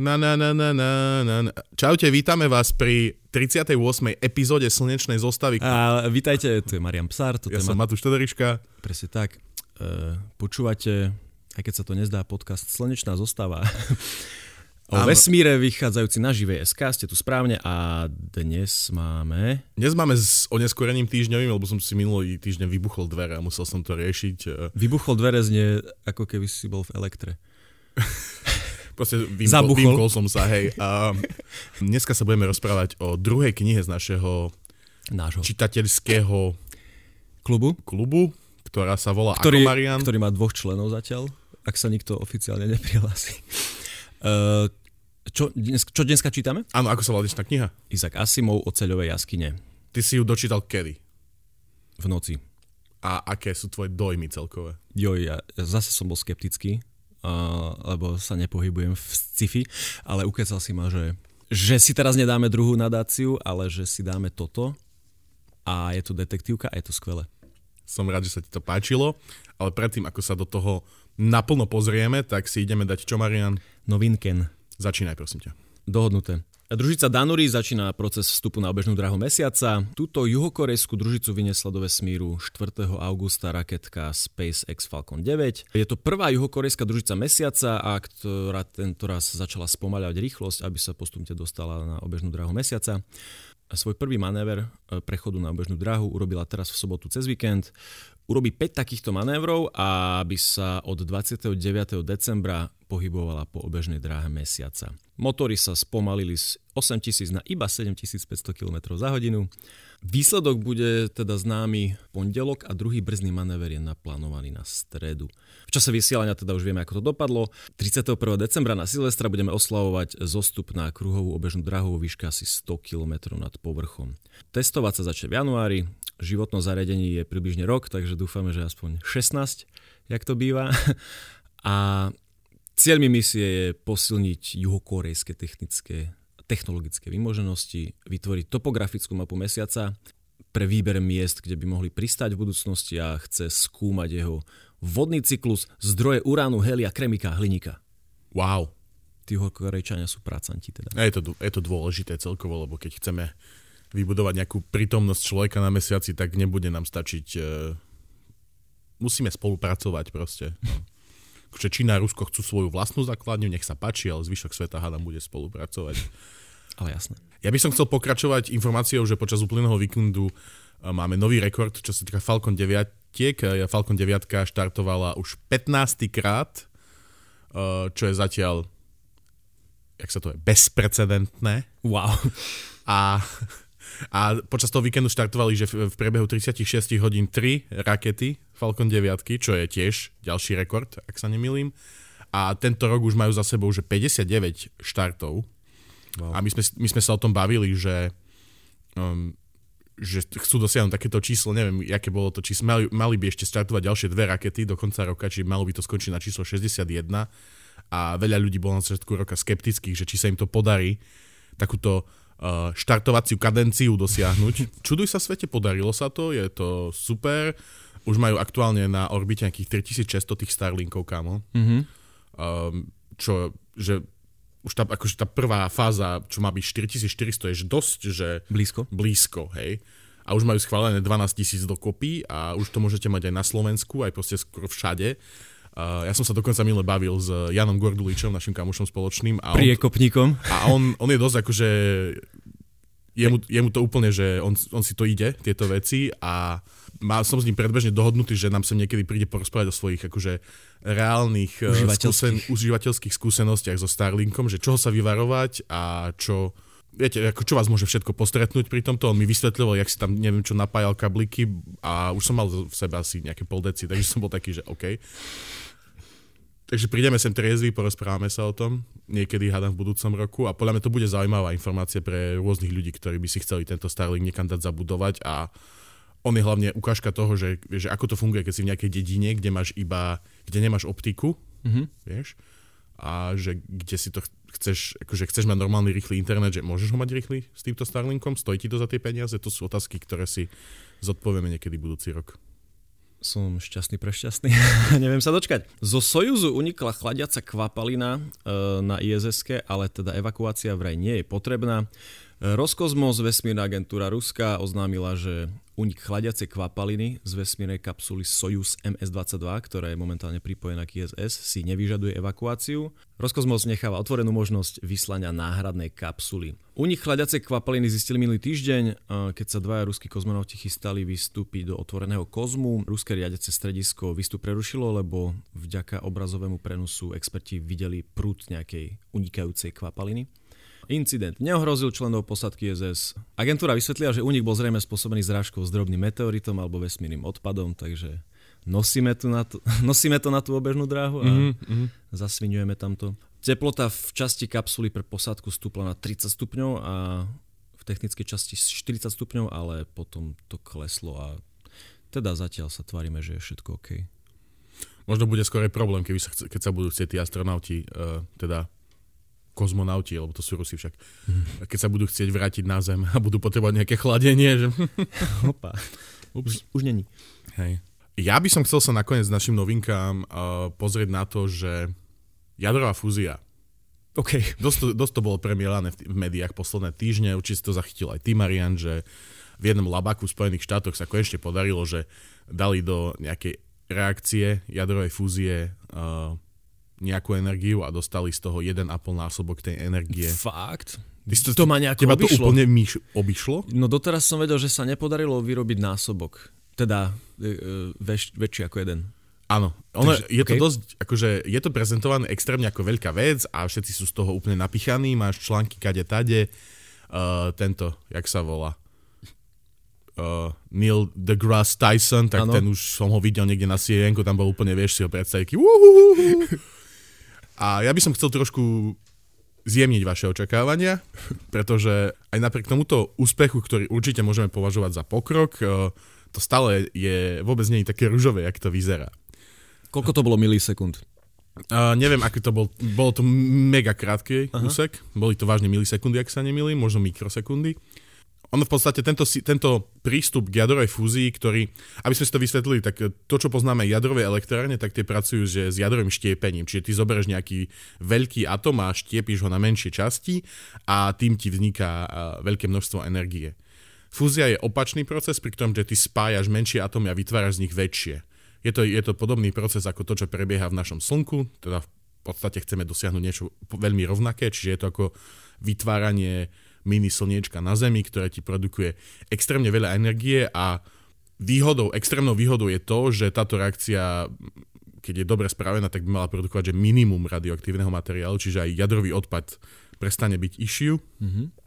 Na, na, na, na, na, na. Čaute, vítame vás pri 38. epizóde Slnečnej zostavy. A vítajte, tu je Marian Psár. Ja som Matúš Todoriška. Presne tak. E, počúvate, aj keď sa to nezdá, podcast Slnečná zostava. o Áno. vesmíre vychádzajúci na živé SK, ste tu správne a dnes máme... Dnes máme s oneskorením týždňovým, lebo som si minulý týždeň vybuchol dvere a musel som to riešiť. e. Vybuchol dvere znie, ako keby si bol v elektre. Proste vymkol, vymkol som sa, hej. A dneska sa budeme rozprávať o druhej knihe z našeho Nášho. čitateľského klubu, klubu, ktorá sa volá ktorý, Ako Marian. ktorý má dvoch členov zatiaľ, ak sa nikto oficiálne neprihlási. Uh, čo, dnes, čo dneska čítame? Áno, ako sa volá dnešná kniha? Izak Asimov o ceľovej jaskyne. Ty si ju dočítal kedy? V noci. A aké sú tvoje dojmy celkové? Jo, ja zase som bol skeptický, uh, lebo sa nepohybujem v sci-fi, ale ukecal si ma, že, že si teraz nedáme druhú nadáciu, ale že si dáme toto a je tu detektívka a je to skvelé. Som rád, že sa ti to páčilo, ale predtým, ako sa do toho naplno pozrieme, tak si ideme dať čo, Marian? Novinken. Začínaj, prosím ťa. Dohodnuté. Družica Danuri začína proces vstupu na obežnú dráhu mesiaca. Túto juhokorejskú družicu vyniesla do vesmíru 4. augusta raketka SpaceX Falcon 9. Je to prvá juhokorejská družica mesiaca, a ktorá tento raz začala spomaľať rýchlosť, aby sa postupne dostala na obežnú dráhu mesiaca. Svoj prvý manéver e, prechodu na obežnú dráhu urobila teraz v sobotu cez víkend. Urobí 5 takýchto manévrov, aby sa od 29. decembra pohybovala po obežnej dráhe mesiaca. Motory sa spomalili z 8000 na iba 7500 km za hodinu. Výsledok bude teda známy pondelok a druhý brzdný manéver je naplánovaný na stredu. V čase vysielania teda už vieme, ako to dopadlo. 31. decembra na Silvestra budeme oslavovať zostup na kruhovú obežnú dráhu vo výške asi 100 km nad povrchom. Testovať sa začne v januári, životno zariadení je približne rok, takže dúfame, že aspoň 16, jak to býva. A cieľmi misie je posilniť juhokorejské technické technologické vymoženosti, vytvoriť topografickú mapu mesiaca pre výber miest, kde by mohli pristať v budúcnosti a chce skúmať jeho vodný cyklus, zdroje uránu, helia, kremika, hliníka. Wow. Tí horkorejčania sú pracanti teda. Je to, je to dôležité celkovo, lebo keď chceme vybudovať nejakú prítomnosť človeka na mesiaci, tak nebude nám stačiť... Uh, musíme spolupracovať proste. No. Že Čína a Rusko chcú svoju vlastnú základňu, nech sa páči, ale zvyšok sveta hádam bude spolupracovať. Ale jasné. Ja by som chcel pokračovať informáciou, že počas úplného víkendu máme nový rekord, čo sa týka Falcon 9. Falcon 9 štartovala už 15. krát, čo je zatiaľ jak sa to je, bezprecedentné. Wow. A, a počas toho víkendu štartovali, že v priebehu 36 hodín 3 rakety Falcon 9, čo je tiež ďalší rekord, ak sa nemýlim. A tento rok už majú za sebou, že 59 štartov Wow. A my sme, my sme sa o tom bavili, že, um, že chcú dosiahnuť takéto číslo, neviem, aké bolo to číslo, mali, mali by ešte startovať ďalšie dve rakety do konca roka, či malo by to skončiť na číslo 61 a veľa ľudí bolo na začiatku roka skeptických, že či sa im to podarí takúto štartovaciu kadenciu dosiahnuť. Čuduj sa svete, podarilo sa to, je to super. Už majú aktuálne na orbite nejakých 3600 tých Starlinkov, kámo. Mm-hmm. Um, čo, že už tá, akože tá prvá fáza, čo má byť 4400, je dosť, že... Blízko. Blízko, hej. A už majú schválené 12 tisíc dokopy a už to môžete mať aj na Slovensku, aj proste skoro všade. Uh, ja som sa dokonca minule bavil s Janom Gorduličom, našim kamošom spoločným. A Priekopníkom. a on, on je dosť akože... Jemu, jemu to úplne, že on, on si to ide, tieto veci a má, som s ním predbežne dohodnutý, že nám sem niekedy príde porozprávať o svojich akože reálnych eh, užívateľských. Skúsen, užívateľských skúsenostiach so Starlinkom, že čoho sa vyvarovať a čo, viete, ako čo vás môže všetko postretnúť pri tomto. On mi vysvetľoval, jak si tam neviem čo napájal kabliky a už som mal v sebe asi nejaké pol deci, takže som bol taký, že OK. Takže prídeme sem triezvy, porozprávame sa o tom, niekedy hádam v budúcom roku a podľa mňa to bude zaujímavá informácia pre rôznych ľudí, ktorí by si chceli tento Starlink niekam dať zabudovať a on je hlavne ukážka toho, že, že ako to funguje, keď si v nejakej dedine, kde máš iba, kde nemáš optiku, mm-hmm. vieš, a že kde si to chceš, akože chceš mať normálny rýchly internet, že môžeš ho mať rýchly s týmto Starlinkom, stojí ti to za tie peniaze, to sú otázky, ktoré si zodpovieme niekedy budúci rok. Som šťastný prešťastný. Neviem sa dočkať. Zo Sojuzu unikla chladiaca kvapalina e, na iss ale teda evakuácia vraj nie je potrebná. Roskosmos, vesmírna agentúra Ruska, oznámila, že unik chladiacej kvapaliny z vesmírnej kapsuly Soyuz MS-22, ktorá je momentálne pripojená k ISS, si nevyžaduje evakuáciu. Roskosmos necháva otvorenú možnosť vyslania náhradnej kapsuly. Unik chladiacej kvapaliny zistili minulý týždeň, keď sa dvaja ruskí kozmonauti chystali vystúpiť do otvoreného kozmu. Ruské riadece stredisko výstup prerušilo, lebo vďaka obrazovému prenosu experti videli prúd nejakej unikajúcej kvapaliny. Incident neohrozil členov posadky SS. Agentúra vysvetlila, že únik bol zrejme spôsobený zrážkou s drobným meteoritom alebo vesmírnym odpadom, takže nosíme, tu na to, nosíme to na tú obežnú dráhu a mm-hmm. zasvinujeme tamto. Teplota v časti kapsuly pre posádku stúpla na 30 stupňov a v technickej časti 40 stupňov, ale potom to kleslo a teda zatiaľ sa tvárime, že je všetko OK. Možno bude skôr problém, keby sa, keď sa budú chcieť tí astronauti uh, teda kozmonauti, lebo to sú Rusi však, keď sa budú chcieť vrátiť na Zem a budú potrebovať nejaké chladenie, že... Opa. Ups. Už, už není. Hej. Ja by som chcel sa nakoniec našim novinkám uh, pozrieť na to, že jadrová fúzia. OK. Dosť to, dosť to bolo premielané v, v médiách posledné týždne, určite to zachytil aj ty, Marian, že v jednom labaku v Spojených štátoch sa konečne podarilo, že dali do nejakej reakcie jadrovej fúzie uh, nejakú energiu a dostali z toho 1,5 násobok tej energie. Fakt? Ty to, to ma nejako Teba obišlo. to úplne myš, obišlo? No doteraz som vedel, že sa nepodarilo vyrobiť násobok. Teda e, e väč, väčší ako jeden. Áno, ono, Takže, je okay. to dosť, akože je to prezentované extrémne ako veľká vec a všetci sú z toho úplne napichaní, máš články kade tade, uh, tento, jak sa volá, uh, Neil deGrasse Tyson, tak ano. ten už som ho videl niekde na cnn tam bol úplne, vieš si ho predstaviť, A ja by som chcel trošku zjemniť vaše očakávania, pretože aj napriek tomuto úspechu, ktorý určite môžeme považovať za pokrok, eh, to stále je vôbec nie je také ružové, jak to vyzerá. Koľko to bolo milisekúnd? Uh, neviem, aký to bol. Bolo to mega krátky Aha. úsek. Boli to vážne milisekundy, ak sa nemýlim, možno mikrosekundy ono v podstate tento, tento prístup k jadrovej fúzii, ktorý, aby sme si to vysvetlili, tak to, čo poznáme jadrové elektrárne, tak tie pracujú že s jadrovým štiepením. Čiže ty zoberieš nejaký veľký atom a štiepíš ho na menšie časti a tým ti vzniká veľké množstvo energie. Fúzia je opačný proces, pri ktorom že ty spájaš menšie atómy a vytváraš z nich väčšie. Je to, je to podobný proces ako to, čo prebieha v našom Slnku, teda v podstate chceme dosiahnuť niečo veľmi rovnaké, čiže je to ako vytváranie mini slniečka na Zemi, ktoré ti produkuje extrémne veľa energie a výhodou, extrémnou výhodou je to, že táto reakcia keď je dobre spravená, tak by mala produkovať že minimum radioaktívneho materiálu, čiže aj jadrový odpad prestane byť issue. Mm-hmm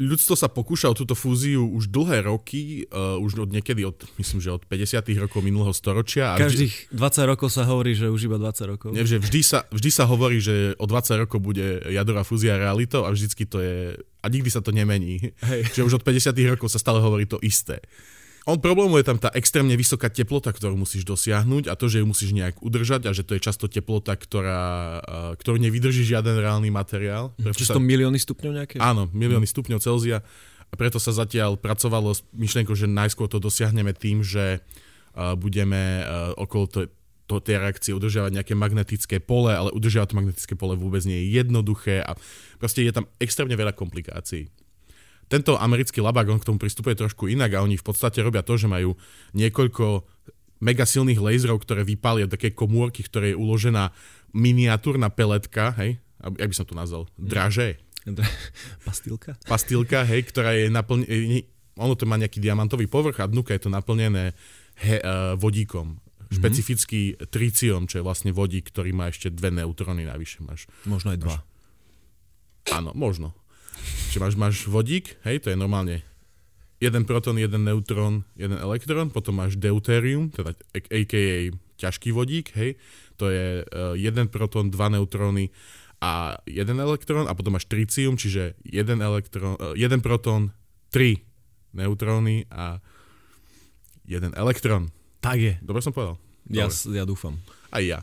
ľudstvo sa pokúša o túto fúziu už dlhé roky, uh, už od niekedy, od, myslím, že od 50. rokov minulého storočia. A Každých 20 rokov sa hovorí, že už iba 20 rokov. Nie, že vždy sa, vždy sa hovorí, že o 20 rokov bude jadrová fúzia realitou a vždycky to je... A nikdy sa to nemení. Hej. Že už od 50. rokov sa stále hovorí to isté. On problémom je tam tá extrémne vysoká teplota, ktorú musíš dosiahnuť a to, že ju musíš nejak udržať a že to je často teplota, ktorá, ktorú nevydrží žiaden reálny materiál. Čiže sa... milióny stupňov nejaké? Áno, milióny hmm. stupňov Celzia. A preto sa zatiaľ pracovalo s myšlienkou, že najskôr to dosiahneme tým, že budeme okolo to, tej reakcie udržiavať nejaké magnetické pole, ale udržiavať to magnetické pole vôbec nie je jednoduché a proste je tam extrémne veľa komplikácií. Tento americký labák, on k tomu pristupuje trošku inak a oni v podstate robia to, že majú niekoľko mega silných laserov, ktoré vypália také komórky, ktoré je uložená miniatúrna peletka, hej, jak by som to nazval, draže. Pastilka? Pastilka, hej, ktorá je naplnená, ono to má nejaký diamantový povrch a dnuka je to naplnené he, uh, vodíkom. Mm-hmm. Špecifický triciom, čo je vlastne vodík, ktorý má ešte dve neutróny navyše. Máš, možno aj dva. Máš, áno, možno. Čiže máš, máš vodík, hej, to je normálne jeden proton, jeden neutrón, jeden elektrón, potom máš deutérium, teda a.k.a. ťažký vodík, hej, to je uh, jeden proton, dva neutróny a jeden elektrón a potom máš tricium, čiže jeden, elektrón, uh, jeden proton, tri neutróny a jeden elektrón. Tak je. Dobre som povedal? Ja, ja dúfam. Aj ja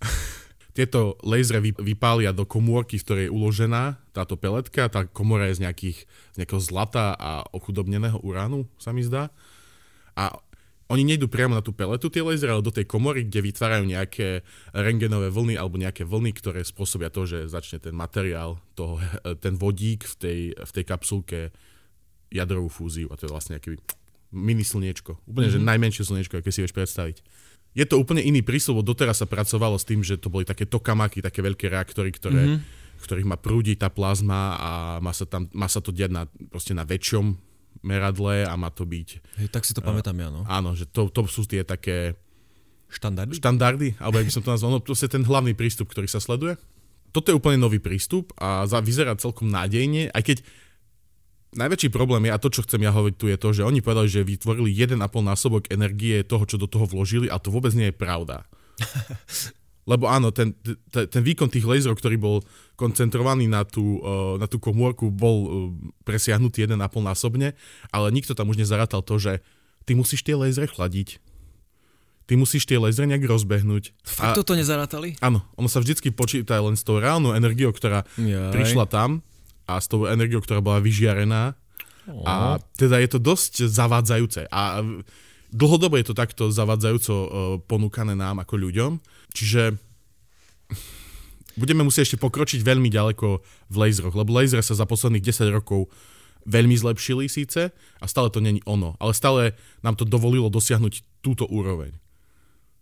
tieto lasery vypália do komórky, v ktorej je uložená táto peletka. Tá komora je z, nejakých, z nejakého zlata a ochudobneného uránu, sa mi zdá. A oni nejdú priamo na tú peletu tie lasery, ale do tej komory, kde vytvárajú nejaké rengenové vlny alebo nejaké vlny, ktoré spôsobia to, že začne ten materiál, toho, ten vodík v tej, v tej kapsulke jadrovú fúziu a to je vlastne nejaký mini slniečko. Úplne, mm-hmm. že najmenšie slniečko, aké si vieš predstaviť. Je to úplne iný prístup, doteraz sa pracovalo s tým, že to boli také tokamaky, také veľké reaktory, ktoré, mm-hmm. ktorých má prúdiť tá plazma a má sa, tam, má sa to diať na, proste na väčšom meradle a má to byť... Hej, tak si to uh, pamätám ja, no. Áno, že to, to sú tie také... Štandardy? Štandardy, alebo ak by som to nazval, no proste ten hlavný prístup, ktorý sa sleduje. Toto je úplne nový prístup a vyzerá celkom nádejne, aj keď najväčší problém je, a to, čo chcem ja hovoriť tu, je to, že oni povedali, že vytvorili 1,5 násobok energie toho, čo do toho vložili a to vôbec nie je pravda. Lebo áno, ten, ten, ten výkon tých laserov, ktorý bol koncentrovaný na tú, uh, na tú komórku, bol uh, presiahnutý 1,5 násobne, ale nikto tam už nezarátal to, že ty musíš tie lasery chladiť. Ty musíš tie lasery nejak rozbehnúť. Fakt a, toto nezarátali? Áno, ono sa vždycky počíta len s tou reálnou energiou, ktorá Jaj. prišla tam a s tou energiou, ktorá bola vyžiarená. Oh. A teda je to dosť zavádzajúce. A dlhodobo je to takto zavádzajúco uh, ponúkané nám ako ľuďom. Čiže budeme musieť ešte pokročiť veľmi ďaleko v laseroch, lebo lasery sa za posledných 10 rokov veľmi zlepšili síce a stále to není ono, ale stále nám to dovolilo dosiahnuť túto úroveň.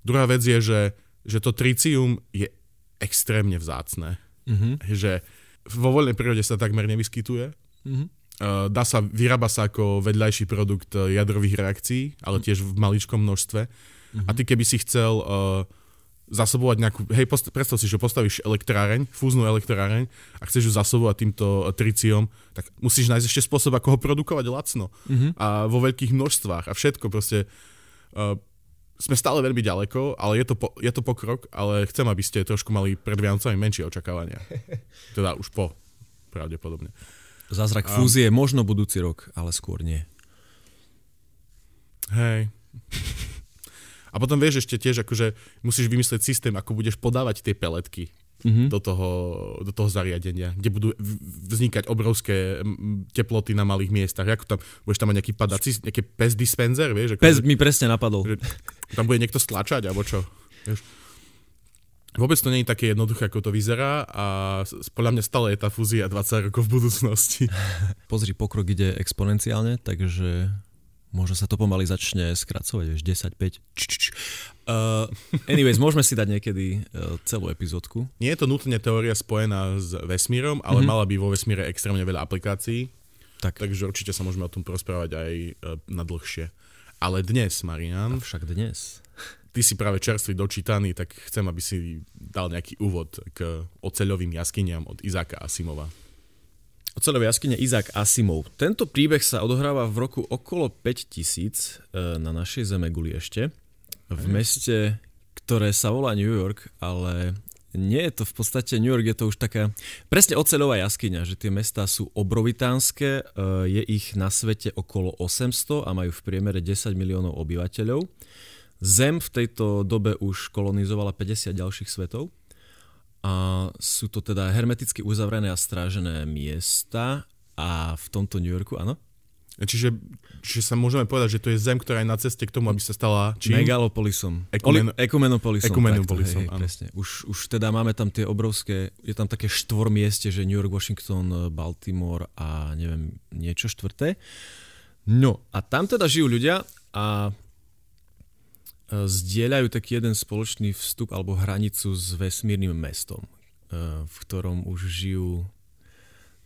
Druhá vec je, že, že to tricium je extrémne vzácne. Mm-hmm. Že vo voľnej prírode sa takmer nevyskytuje. Mm-hmm. Dá sa, vyrába sa ako vedľajší produkt e, jadrových reakcií, ale tiež v maličkom množstve. Mm-hmm. A ty keby si chcel uh, zasobovať nejakú, hej, post, predstav si, že postavíš elektráreň, fúznu elektráreň a chceš ju zasobovať týmto triciom, tak musíš nájsť ešte spôsob, ako ho produkovať lacno mm-hmm. a vo veľkých množstvách a všetko proste. Uh, sme stále veľmi ďaleko, ale je to, po, je to pokrok, ale chcem, aby ste trošku mali pred Vianocami menšie očakávania. Teda už po, pravdepodobne. Zázrak um, fúzie možno budúci rok, ale skôr nie. Hej. A potom vieš ešte tiež, akože musíš vymyslieť systém, ako budeš podávať tie peletky mm-hmm. do, toho, do toho zariadenia, kde budú vznikať obrovské teploty na malých miestach. Ako tam, budeš tam mať nejaký padací, nejaký pes dispenser, vieš? Ako, pes mi presne napadol. Že, tam bude niekto stlačať, alebo čo? Vieš? Vôbec to nie je také jednoduché, ako to vyzerá a podľa mňa stále je tá fúzia 20 rokov v budúcnosti. Pozri, pokrok ide exponenciálne, takže Možno sa to pomaly začne skracovať, vieš, 10, 5. Uh, anyways, môžeme si dať niekedy uh, celú epizódku. Nie je to nutne teória spojená s vesmírom, ale mm-hmm. mala by vo vesmíre extrémne veľa aplikácií. Tak. Takže určite sa môžeme o tom porozprávať aj uh, na dlhšie. Ale dnes, Marian... však dnes. Ty si práve čerstvý dočítaný, tak chcem, aby si dal nejaký úvod k oceľovým jaskyniam od Izáka Asimova. Oceľové jaskyne Izák Asimov. Tento príbeh sa odohráva v roku okolo 5000 e, na našej zeme guli ešte. V meste, ktoré sa volá New York, ale nie je to v podstate New York, je to už taká presne oceľová jaskyňa, že tie mestá sú obrovitánske, e, je ich na svete okolo 800 a majú v priemere 10 miliónov obyvateľov. Zem v tejto dobe už kolonizovala 50 ďalších svetov a sú to teda hermeticky uzavrené a strážené miesta a v tomto New Yorku, áno? Čiže, čiže sa môžeme povedať, že to je zem, ktorá je na ceste k tomu, aby sa stala čím? Megalopolisom. Ekumen... Ekumenopolisom. Ekumenopolisom, áno. Presne. Už, už teda máme tam tie obrovské, je tam také štvor mieste, že New York, Washington, Baltimore a neviem, niečo štvrté. No a tam teda žijú ľudia a zdieľajú taký jeden spoločný vstup alebo hranicu s vesmírnym mestom, e, v ktorom už žijú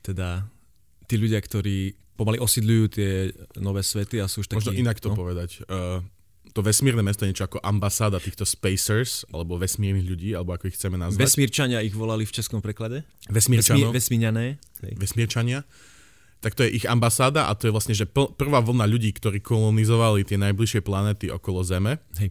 teda tí ľudia, ktorí pomaly osídľujú tie nové svety a sú už takí... Možno inak to no? povedať. Uh, to vesmírne mesto je niečo ako ambasáda týchto spacers, alebo vesmírnych ľudí, alebo ako ich chceme nazvať. Vesmírčania ich volali v českom preklade. Vesmírčanov. Vesmíňané. Vesmírčania tak to je ich ambasáda a to je vlastne, že prvá vlna ľudí, ktorí kolonizovali tie najbližšie planéty okolo Zeme. Hej.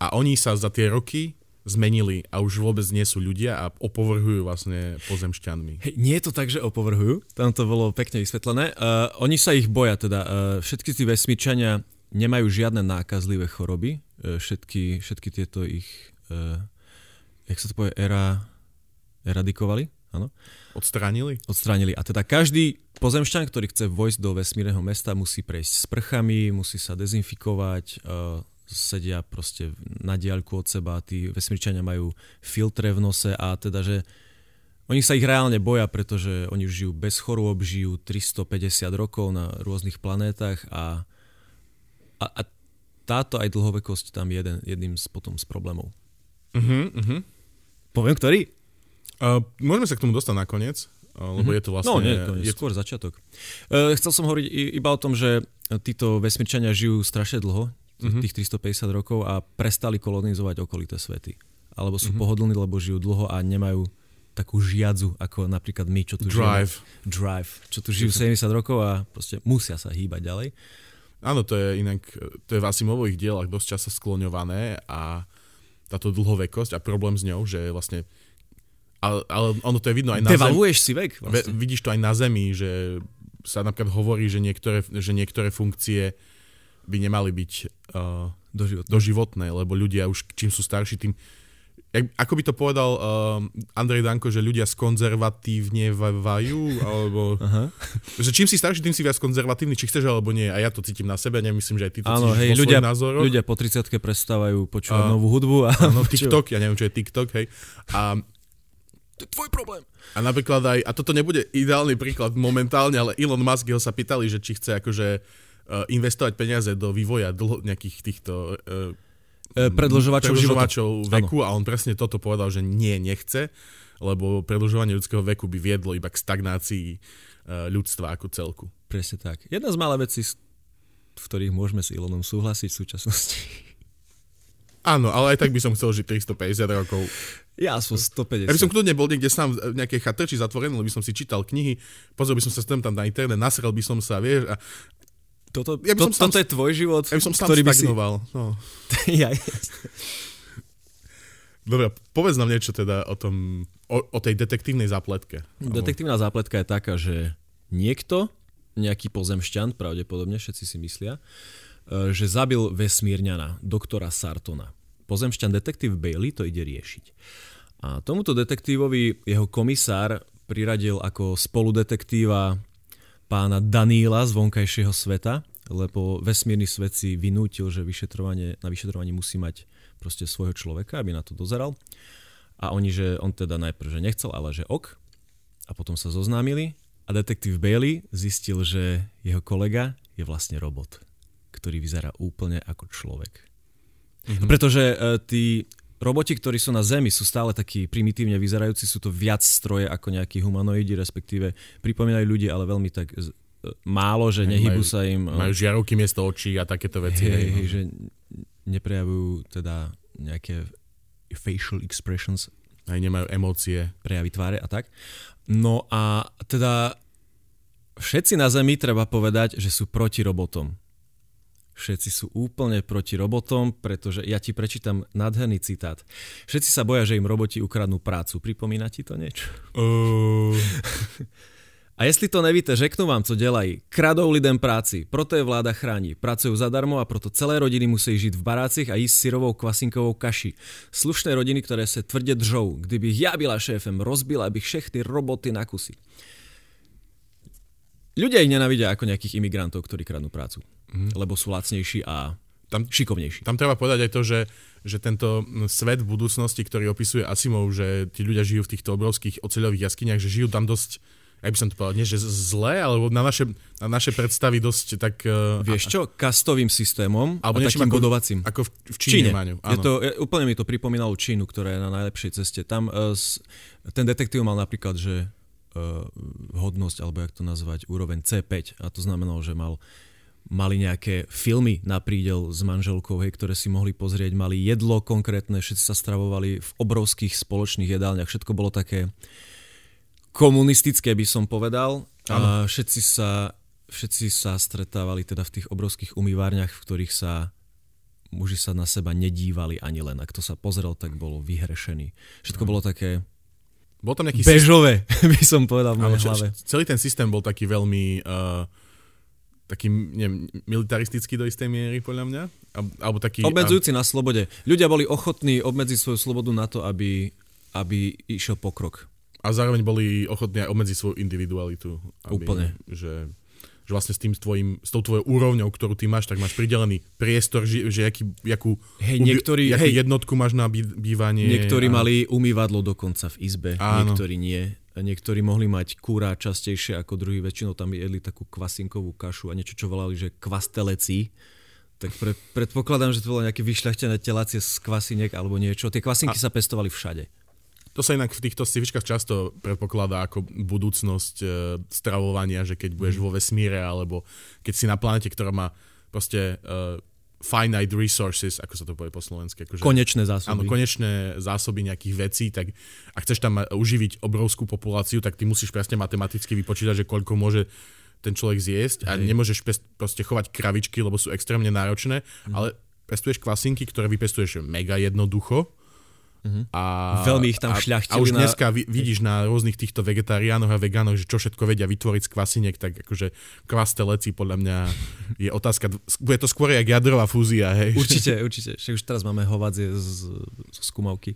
A oni sa za tie roky zmenili a už vôbec nie sú ľudia a opovrhujú vlastne pozemšťanmi. Hej, nie je to tak, že opovrhujú, tam to bolo pekne vysvetlené. Uh, oni sa ich boja, teda uh, všetky tí vesmíčania nemajú žiadne nákazlivé choroby, uh, všetky, všetky tieto ich, uh, jak sa to povie, era, eradikovali, áno. Odstránili? Odstránili. A teda každý pozemšťan, ktorý chce vojsť do vesmírneho mesta, musí prejsť sprchami, musí sa dezinfikovať, uh, sedia proste na diaľku od seba, tí vesmírčania majú filtre v nose a teda, že oni sa ich reálne boja, pretože oni žijú bez chorôb, žijú 350 rokov na rôznych planétach a, a, a táto aj dlhovekosť tam je jeden, jedným z, potom z problémov. Uh-huh, uh-huh. Poviem, ktorý? Uh, môžeme sa k tomu dostať nakoniec, uh, lebo mm-hmm. je to vlastne... No nie, to je, je skôr začiatok. Uh, chcel som hovoriť iba o tom, že títo vesmírčania žijú strašne dlho, mm-hmm. tých 350 rokov a prestali kolonizovať okolité svety. Alebo sú mm-hmm. pohodlní, lebo žijú dlho a nemajú takú žiadzu, ako napríklad my, čo tu Drive. žijeme. Drive. Čo tu žijú 70 rokov a proste musia sa hýbať ďalej. Áno, to je inak, to je v Asimových dielach dosť často skloňované a táto dlhovekosť a problém s ňou, že vlastne ale, ale ono to je vidno aj na Devaluješ si vek. Vlastne. Vidíš to aj na Zemi, že sa napríklad hovorí, že niektoré, že niektoré funkcie by nemali byť uh, doživotné. doživotné, lebo ľudia už čím sú starší, tým jak, ako by to povedal uh, Andrej Danko, že ľudia skonzervatívnevajú, alebo Aha. že čím si starší, tým si viac konzervatívny, či chceš alebo nie. A ja to cítim na sebe, nemyslím, že aj ty to Áno, hej, ľudia, ľudia po 30 prestávajú počúvať uh, novú hudbu. A áno, TikTok, ja neviem, čo je TikTok, hej. A to je tvoj problém. A napríklad aj, a toto nebude ideálny príklad momentálne, ale Elon Musk ho sa pýtali, že či chce akože uh, investovať peniaze do vývoja dlho, nejakých týchto uh, predlžovačov, predlžovačov veku ano. a on presne toto povedal, že nie, nechce, lebo predlžovanie ľudského veku by viedlo iba k stagnácii ľudstva ako celku. Presne tak. Jedna z malých vecí, v ktorých môžeme s Elonom súhlasiť v súčasnosti. Áno, ale aj tak by som chcel žiť 350 rokov. Ja som 150. Ja by som kľudne bol niekde sám v nejakej chatrči zatvorený, lebo by som si čítal knihy, pozrel by som sa tam na internet, nasrel by som sa, vieš, a toto, ja by som to, sám, toto je tvoj život, ja by som ktorý by si... No. ja, Dobre, povedz nám niečo teda o, tom, o, o tej detektívnej zápletke. Detektívna zápletka je taká, že niekto, nejaký pozemšťan, pravdepodobne všetci si myslia, E, že zabil vesmírňana, doktora Sartona. Pozemšťan detektív Bailey to ide riešiť. A tomuto detektívovi jeho komisár priradil ako spoludetektíva pána Daníla z vonkajšieho sveta, lebo vesmírny svet si vynútil, že vyšetrovanie, na vyšetrovanie musí mať proste svojho človeka, aby na to dozeral. A oni, že on teda najprv, že nechcel, ale že ok. A potom sa zoznámili a detektív Bailey zistil, že jeho kolega je vlastne robot ktorý vyzerá úplne ako človek. Mm-hmm. Pretože uh, tí roboti, ktorí sú na Zemi, sú stále takí primitívne vyzerajúci, sú to viac stroje ako nejakí humanoidi, respektíve pripomínajú ľudí, ale veľmi tak málo, že nehybu sa im... Uh, majú žiarovky miesto očí a takéto veci. Hej, hej, že neprejavujú teda nejaké facial expressions. Aj nemajú emócie. Prejavy tváre a tak. No a teda všetci na Zemi treba povedať, že sú proti robotom Všetci sú úplne proti robotom, pretože ja ti prečítam nádherný citát. Všetci sa boja, že im roboti ukradnú prácu. Pripomína ti to niečo? Uh... A jestli to nevíte, řeknu vám, co dělají. Kradou lidem práci, proto je vláda chrání. Pracují zadarmo a proto celé rodiny musí žít v barácích a jíst syrovou kvasinkovou kaši. Slušné rodiny, které se tvrdě držou. Kdybych ja byla šéfem, rozbila bych všechny roboty na kusy. Ľudia ich nenavidia ako nejakých imigrantov, ktorí kradnú prácu mm. lebo sú lacnejší a tam, šikovnejší. Tam treba povedať aj to, že, že tento svet v budúcnosti, ktorý opisuje Asimov, že tí ľudia žijú v týchto obrovských oceľových jaskyniach, že žijú tam dosť ja by som to povedal, nie že zle, alebo na naše, na naše predstavy dosť tak... Uh, Vieš čo, kastovým systémom alebo a takým ako, bodovacím. Ako v, v Číne. Číne. Maňu, je to, je, úplne mi to pripomínalo Čínu, ktorá je na najlepšej ceste. Tam uh, ten detektív mal napríklad, že uh, hodnosť, alebo jak to nazvať, úroveň C5 a to znamenalo, že mal mali nejaké filmy na prídel s manželkou, hej, ktoré si mohli pozrieť, mali jedlo konkrétne, všetci sa stravovali v obrovských spoločných jedálniach, všetko bolo také komunistické, by som povedal. A všetci sa, všetci sa stretávali teda v tých obrovských umývárniach, v ktorých sa muži sa na seba nedívali ani len. Ak to sa pozrel, tak bolo vyhrešený. Všetko bolo také bol tam nejaký bežové, systém... by som povedal v mojej hlave. Celý ten systém bol taký veľmi uh, taký neviem, militaristický do istej miery, podľa mňa. Alebo taký, Obmedzujúci a... na slobode. Ľudia boli ochotní obmedziť svoju slobodu na to, aby, aby išiel pokrok. A zároveň boli ochotní aj obmedziť svoju individualitu. Aby, Úplne. Že, že vlastne s, tým tvojim, s tou tvojou úrovňou, ktorú ty máš, tak máš pridelený priestor, že, že jaký, jakú, Hej, niektorí- jakú hej. jednotku máš na bý, bývanie. Niektorí a, mali umývadlo dokonca v izbe, Áno. niektorí nie. Niektorí mohli mať kúra častejšie ako druhý, väčšinou tam jedli takú kvasinkovú kašu a niečo, čo volali, že kvasteleci. Tak pre, predpokladám, že to bolo nejaké vyšľachtené telácie z kvasiniek alebo niečo. Tie kvasinky a... sa pestovali všade. To sa inak v týchto scifičkách často predpokladá ako budúcnosť e, stravovania, že keď Mhm. budeš vo vesmíre, alebo keď si na planete, ktorá má proste e, finite resources, ako sa to povie po slovensky. Akože, Konečné Áno, zásoby. konečné zásoby nejakých vecí, tak ak chceš tam ma- uživiť obrovskú populáciu, tak ty musíš presne matematicky vypočítať, že koľko môže ten človek zjesť a Hej. nemôžeš pest, proste chovať kravičky, lebo sú extrémne náročné, Mhm. ale pestuješ kvasinky, ktoré vypestuješ mega jednoducho. A, Veľmi ich tam a, šľachtili a už na- dneska vi, vidíš na rôznych týchto vegetariánoch a vegánoch, že čo všetko vedia vytvoriť z kvasiniek, tak akože kvasteleci podľa mňa je otázka, bude to skôr jak jadrová fúzia, hej? Určite, určite. Však už teraz máme hovadzie z, z skúmavky.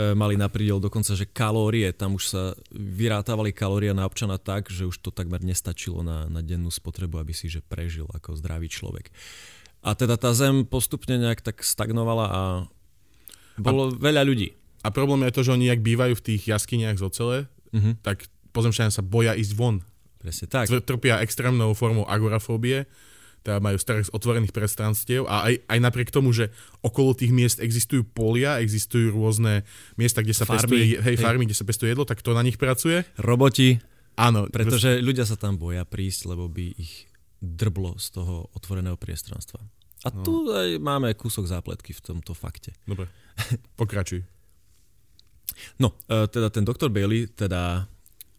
E, mali na prídel dokonca, že kalórie, tam už sa vyrátavali kalórie na občana tak, že už to takmer nestačilo na, na dennú spotrebu, aby si že prežil ako zdravý človek. A teda tá zem postupne nejak tak stagnovala a bolo a... veľa ľudí. A problém je to, že oni, ak bývajú v tých jaskyniach z ocele, Mhm. tak pozemšťania sa boja ísť von. Presne tak. Tr- Trpia extrémnou formou agorafóbie, teda majú strach z otvorených prostranstiev a aj, aj napriek tomu, že okolo tých miest existujú polia, existujú rôzne miesta, kde sa Farmy, pestuje, hej, hej. farmy, kde sa pestuje jedlo, tak to na nich pracuje. Roboti, Áno, pretože ľudia sa tam boja prísť, lebo by ich drblo z toho otvoreného priestranstva. A No. tu aj máme kúsok zápletky v tomto fakte. Dobre, pokračuj. No, e, teda ten doktor Bailey teda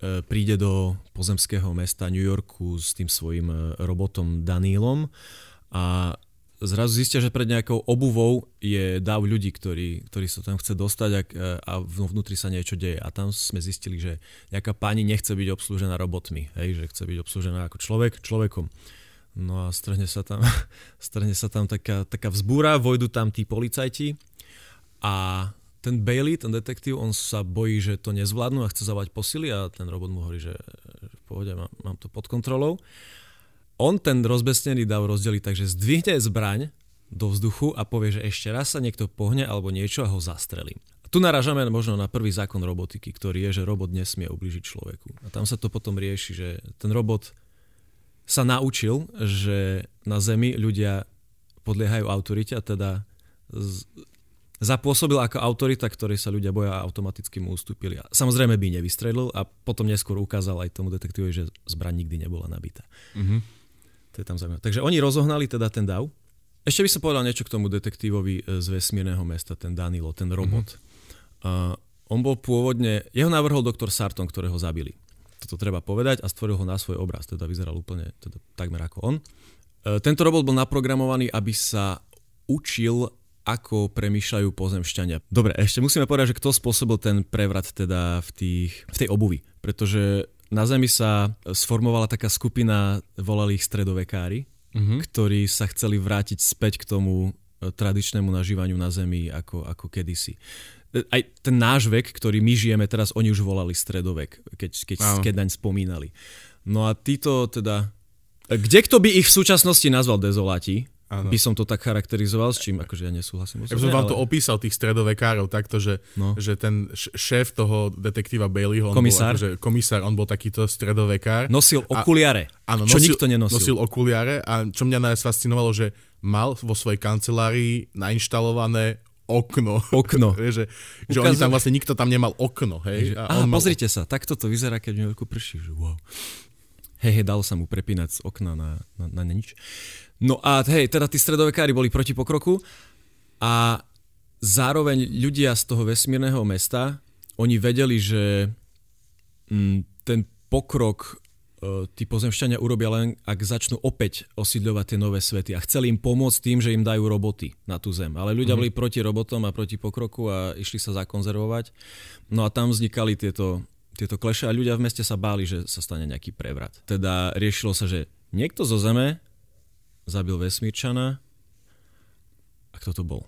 e, príde do pozemského mesta New Yorku s tým svojim e, robotom Danílom a zrazu zistia, že pred nejakou obuvou je dáv ľudí, ktorí, ktorí sa tam chce dostať a, a vnútri sa niečo deje. A tam sme zistili, že nejaká pani nechce byť obslúžená robotmi, hej, že chce byť obslúžená ako človek človekom. No a strhne sa tam, strhne sa tam taká, taká vzbúra, vojdu tam tí policajti a ten Bailey, ten detektív, on sa bojí, že to nezvládnu a chce zavať posily a ten robot mu hovorí, že v pohode, mám, mám to pod kontrolou. On ten rozbesnený dav rozdeli tak, že zdvihne zbraň do vzduchu a povie, že ešte raz sa niekto pohne alebo niečo a ho zastrelí. Tu naražame možno na prvý zákon robotiky, ktorý je, že robot nesmie ubližiť človeku. A tam sa to potom rieši, že ten robot sa naučil, že na Zemi ľudia podliehajú autorite a teda zapôsobil ako autorita, ktorej sa ľudia boja a automaticky mu ustúpili. A samozrejme by nevystrelil a potom neskôr ukázal aj tomu detektívovi, že zbraň nikdy nebola nabitá. Mhm. To je tam zaujímavé. Takže oni rozohnali teda ten dav. Ešte by som povedal niečo k tomu detektívovi e, z vesmírneho mesta, ten Danilo, ten robot. Mm-hmm. Uh, on bol pôvodne, jeho navrhol doktor Sarton, ktorého zabili. Toto treba povedať a stvoril ho na svoj obraz, teda vyzeral úplne teda, takmer ako on. Uh, tento robot bol naprogramovaný, aby sa učil ako premýšľajú pozemšťania. Dobre, ešte musíme povedať, že kto spôsobil ten prevrat teda v, tých, v tej obuvi. Pretože na Zemi sa sformovala taká skupina, volali ich stredovekári, mm-hmm. ktorí sa chceli vrátiť späť k tomu e, tradičnému nažívaniu na Zemi ako, ako kedysi. E, Aj ten náš vek, ktorý my žijeme teraz, oni už volali stredovek, keď, keď, keď naň spomínali. No a títo teda... Kde kto by ich v súčasnosti nazval dezoláti? Ano. by som to tak charakterizoval, s čím akože ja nesúhlasím. Ja by som vám ale... to opísal, tých stredovekárov, takto, že, no. že ten šéf toho detektíva Baileyho, on komisár. Bol, akože, komisár, on bol takýto stredovekár. Nosil okuliare, a, áno, čo nosil, nikto nenosil. Nosil okuliare a čo mňa najviac fascinovalo, že mal vo svojej kancelárii nainštalované okno. Okno. že, že oni tam vlastne, nikto tam nemal okno. Hej? A Aha, on mal... pozrite sa, takto to vyzerá, keď v New Yorku prší. Že wow. Hej, hej, dalo sa mu prepínať z okna na, na, na nič. No a hej, teda tí stredovekári boli proti pokroku a zároveň ľudia z toho vesmírneho mesta, oni vedeli, že mm, ten pokrok e, tí pozemšťania urobia len, ak začnú opäť osídľovať tie nové svety a chceli im pomôcť tým, že im dajú roboty na tú zem. Ale ľudia mm. boli proti robotom a proti pokroku a išli sa zakonzervovať. No a tam vznikali tieto, tieto kleše a ľudia v meste sa báli, že sa stane nejaký prevrat. Teda riešilo sa, že niekto zo zeme zabil vesmírčana. A kto to bol?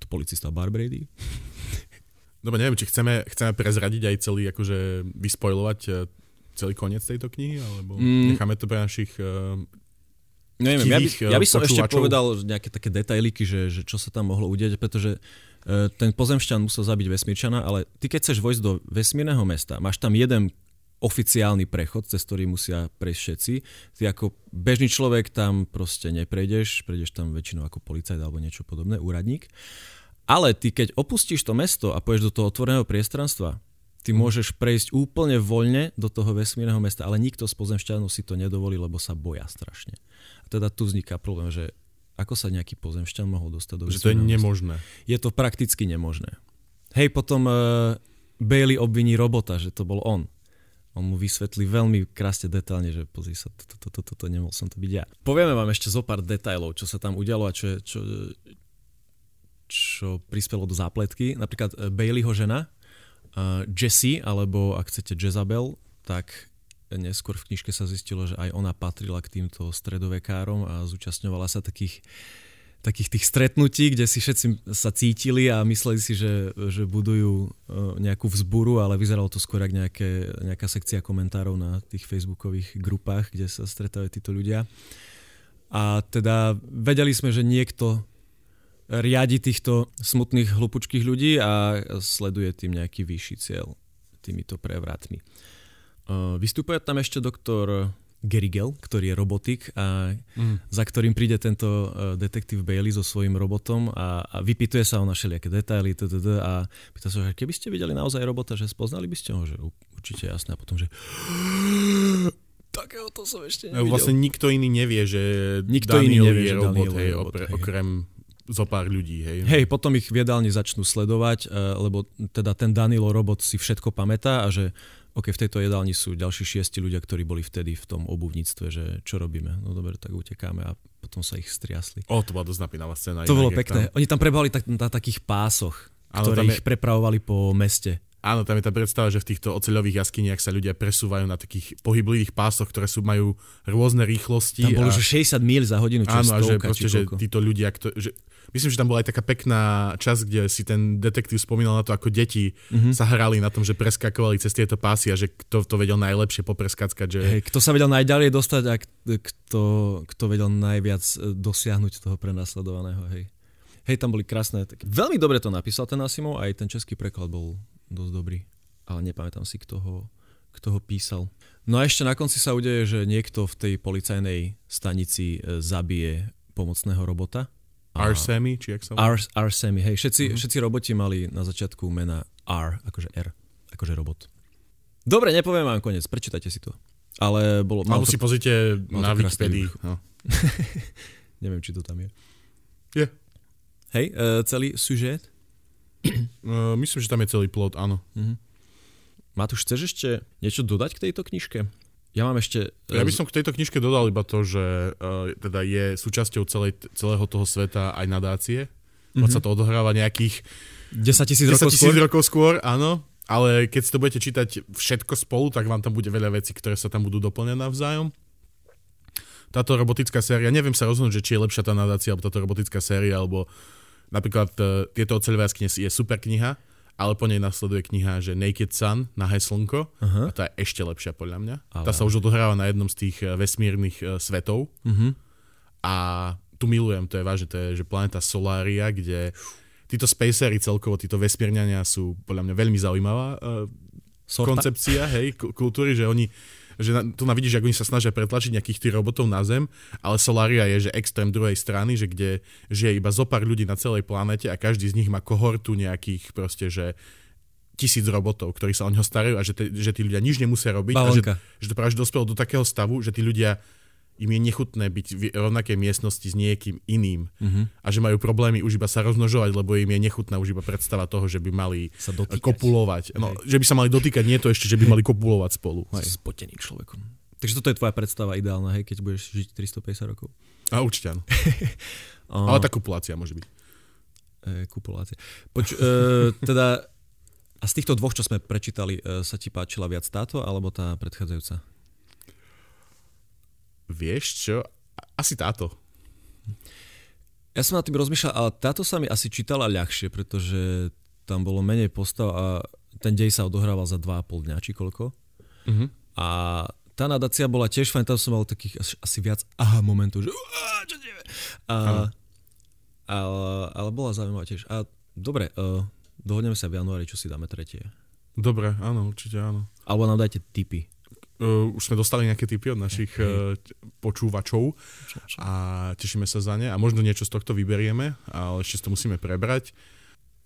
To policista Bar Brady? Dobre, neviem, či chceme, chceme prezradiť aj celý, akože vyspojlovať e, celý koniec tejto knihy, alebo mm. necháme to pre našich uh, Neviem, ja by, ja by som ešte povedal nejaké také detailiky, že, že čo sa tam mohlo udiať, pretože uh, ten pozemšťan musel zabiť vesmírčana, ale ty keď chceš vojsť do vesmírneho mesta, máš tam jeden oficiálny prechod, cez ktorý musia prejsť všetci. Ty ako bežný človek tam proste neprejdeš, prejdeš tam väčšinou ako policajt alebo niečo podobné, úradník. Ale ty keď opustíš to mesto a pôjdeš do toho otvoreného priestranstva, ty mhm. môžeš prejsť úplne voľne do toho vesmírneho mesta, ale nikto z pozemšťanov si to nedovolí, lebo sa boja strašne. A teda tu vzniká problém, že ako sa nejaký pozemšťan mohol dostať do Že to je nemožné. Mesta? Je to prakticky nemožné. Hej, potom uh, Bailey obviní robota, že to bol on on mu vysvetlí veľmi krásne detálne, že pozri sa, toto, toto, toto, to nemohol som to byť ja. Povieme vám ešte zo pár detailov, čo sa tam udialo a čo, čo, čo prispelo do zápletky. Napríklad eh, Baileyho žena, uh, Jessie, alebo ak chcete Jezabel, tak neskôr v knižke sa zistilo, že aj ona patrila k týmto stredovekárom a zúčastňovala sa takých takých tých stretnutí, kde si všetci sa cítili a mysleli si, že, že budujú e, nejakú vzburu, ale vyzeralo to skôr ako nejaké, nejaká sekcia komentárov na tých facebookových grupách, kde sa stretávajú títo ľudia. A teda vedeli sme, že niekto riadi týchto smutných, hlupučkých ľudí a sleduje tým nejaký vyšší cieľ týmito prevratmi. E, vystupuje tam ešte doktor Gerigel, ktorý je robotik a mm. za ktorým príde tento uh, detektív Bailey so svojím robotom a, a vypituje sa o naše všelijaké detaily tdd, a pýta sa, že keby ste videli naozaj robota, že spoznali by ste ho, že určite jasné a potom, že takého to som ešte nevidel. Vlastne nikto iný nevie, že nikto Daniel iný nevie, je robot, hej, je robot, hej. okrem zo pár ľudí. Hej. hej, potom ich v jedálni začnú sledovať, uh, lebo teda ten Danilo robot si všetko pamätá a že OK, v tejto jedálni sú ďalší šiesti ľudia, ktorí boli vtedy v tom obuvníctve, že čo robíme. No dobre, tak utekáme a potom sa ich striasli. O, to bola dosť napínavá scéna. To bolo pekné. Tam... Oni tam prebali tak, na takých pásoch, ano, ktoré je... ich prepravovali po meste. Áno, tam je tá predstava, že v týchto oceľových jaskyniach sa ľudia presúvajú na takých pohyblivých pásoch, ktoré sú, majú rôzne rýchlosti. Tam bolo, a... že 60 míl za hodinu, čo Áno, a že, proste, že títo ľudia, kto, že Myslím, že tam bola aj taká pekná časť, kde si ten detektív spomínal na to, ako deti mm-hmm. sa hrali na tom, že preskakovali cez tieto pásy a že kto to vedel najlepšie popreskackať. Že... Hey, kto sa vedel najďalej dostať a kto, kto vedel najviac e, dosiahnuť toho prenasledovaného. Hej. Hej, tam boli krásne. Tak... Veľmi dobre to napísal ten Asimov, aj ten český preklad bol dosť dobrý. Ale nepamätám si, kto ho, kto ho písal. No a ešte na konci sa udeje, že niekto v tej policajnej stanici e, zabije pomocného robota Arsemi, či jak sa volá? Arsemi, hej. Všetci, mm-hmm. všetci roboti mali na začiatku mena R, akože R, akože robot. Dobre, nepoviem vám koniec, prečítajte si to. Ale bolo... Alebo si pozrite na Wikipedii. No. Neviem, či to tam je. Je. Hej, uh, celý sužet? uh, myslím, že tam je celý plot, áno. Uh-huh. Matúš, chceš ešte niečo dodať k tejto knižke? Ja mám ešte... Ja by som k tejto knižke dodal iba to, že uh, teda je súčasťou celej, celého toho sveta aj nadácie. Mm-hmm. sa to odohráva nejakých 10 tisíc rokov, skôr? rokov skôr, áno. Ale keď si to budete čítať všetko spolu, tak vám tam bude veľa vecí, ktoré sa tam budú doplňať navzájom. Táto robotická séria, neviem sa rozhodnúť, že či je lepšia tá nadácia, alebo táto robotická séria, alebo napríklad uh, tieto oceľové je super kniha, ale po nej nasleduje kniha, že Naked Sun, nahé slnko, uh-huh. a tá je ešte lepšia podľa mňa. Ale... Tá sa už odohráva na jednom z tých eh, vesmírnych uh, svetov uh-huh. a tu milujem, to je vážne, to je že planeta Solária, kde títo spacery celkovo, títo vesmírňania sú podľa mňa veľmi zaujímavá uh, koncepcia, hej, kultúry, že oni že na, tu na vidíš, ako oni sa snažia pretlačiť nejakých tých robotov na Zem, ale Solaria je, že extrém druhej strany, že kde žije iba zo pár ľudí na celej planete a každý z nich má kohortu nejakých proste, že tisíc robotov, ktorí sa o neho starajú a že, te, že tí ľudia nič nemusia robiť Balonka. a že, že to práve dospelo do takého stavu, že tí ľudia im je nechutné byť v rovnakej miestnosti s niekým iným uh-huh. a že majú problémy už iba sa rozmnožovať, lebo im je nechutná už iba predstava toho, že by mali sa kopulovať. No, že by sa mali dotýkať, nie to ešte, že by mali kopulovať spolu. S poteným človekom. Takže toto je tvoja predstava ideálna, hej, keď budeš žiť 350 rokov. A určite áno. Ale tá kopulácia môže byť. E, kopulácia. Poč, e, teda, a z týchto dvoch, čo sme prečítali, e, sa ti páčila viac táto, alebo tá predchádzajúca? Vieš čo? Asi táto. Ja som na tým rozmýšľal, ale táto sa mi asi čítala ľahšie, pretože tam bolo menej postav a ten dej sa odohrával za 2,5 dňa, či koľko. Uh-huh. A tá nadácia bola tiež fajn, tam som mal takých asi, asi viac aha momentov, že čo a, ale, ale bola zaujímavá tiež. A dobre, uh, dohodneme sa v januári, čo si dáme tretie. Dobre, áno, určite áno. Alebo nám dajte tipy. Uh, už sme dostali nejaké tipy od našich uh, počúvačov a tešíme sa za ne a možno niečo z tohto vyberieme, ale ešte to musíme prebrať.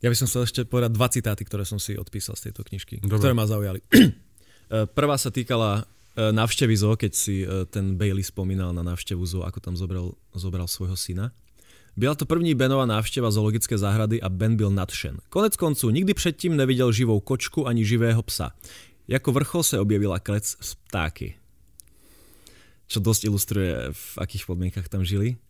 Ja by som chcel ešte povedať dva citáty, ktoré som si odpísal z tejto knižky, Dobre. ktoré ma zaujali. Prvá sa týkala návštevy zoo, keď si ten Bailey spomínal na návštevu zoo, ako tam zobral, zobral svojho syna. Byla to první Benová návšteva zoologické záhrady a Ben byl nadšen. Konec konců nikdy předtím neviděl živou kočku ani živého psa. Jako vrchol se objevila klec z ptáky. Čo dosť ilustruje, v akých podmienkach tam žili.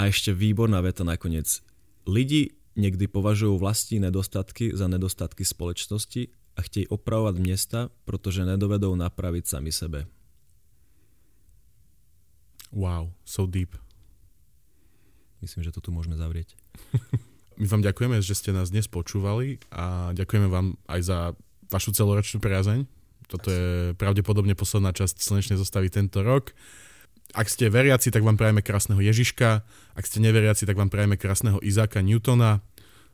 A ešte výborná veta nakoniec. Lidi niekdy považujú vlastní nedostatky za nedostatky společnosti a chtějí opravovat města, protože nedovedou napravit sami sebe. Wow, so deep. Myslím, že to tu môžeme zavrieť. My vám ďakujeme, že ste nás dnes počúvali a ďakujeme vám aj za vašu celoročnú priazeň. Toto je pravdepodobne posledná časť slnečnej zostavy tento rok. Ak ste veriaci, tak vám prajeme krásneho Ježiška. Ak ste neveriaci, tak vám prajeme krásneho Izáka Newtona.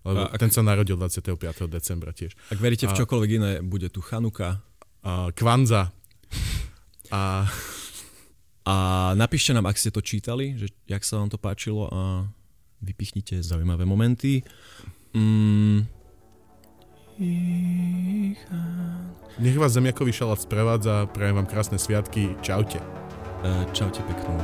Lebo ak, ten sa narodil 25. decembra tiež. Ak veríte v čokoľvek iné, bude tu Chanuka. A Kvanza. A a napíšte nám, ak ste to čítali, že jak sa vám to páčilo a vypichnite zaujímavé momenty. Mm. Nech vás zemiakový šalát sprevádza, prajem vám krásne sviatky, čaute. E, čaute peknú.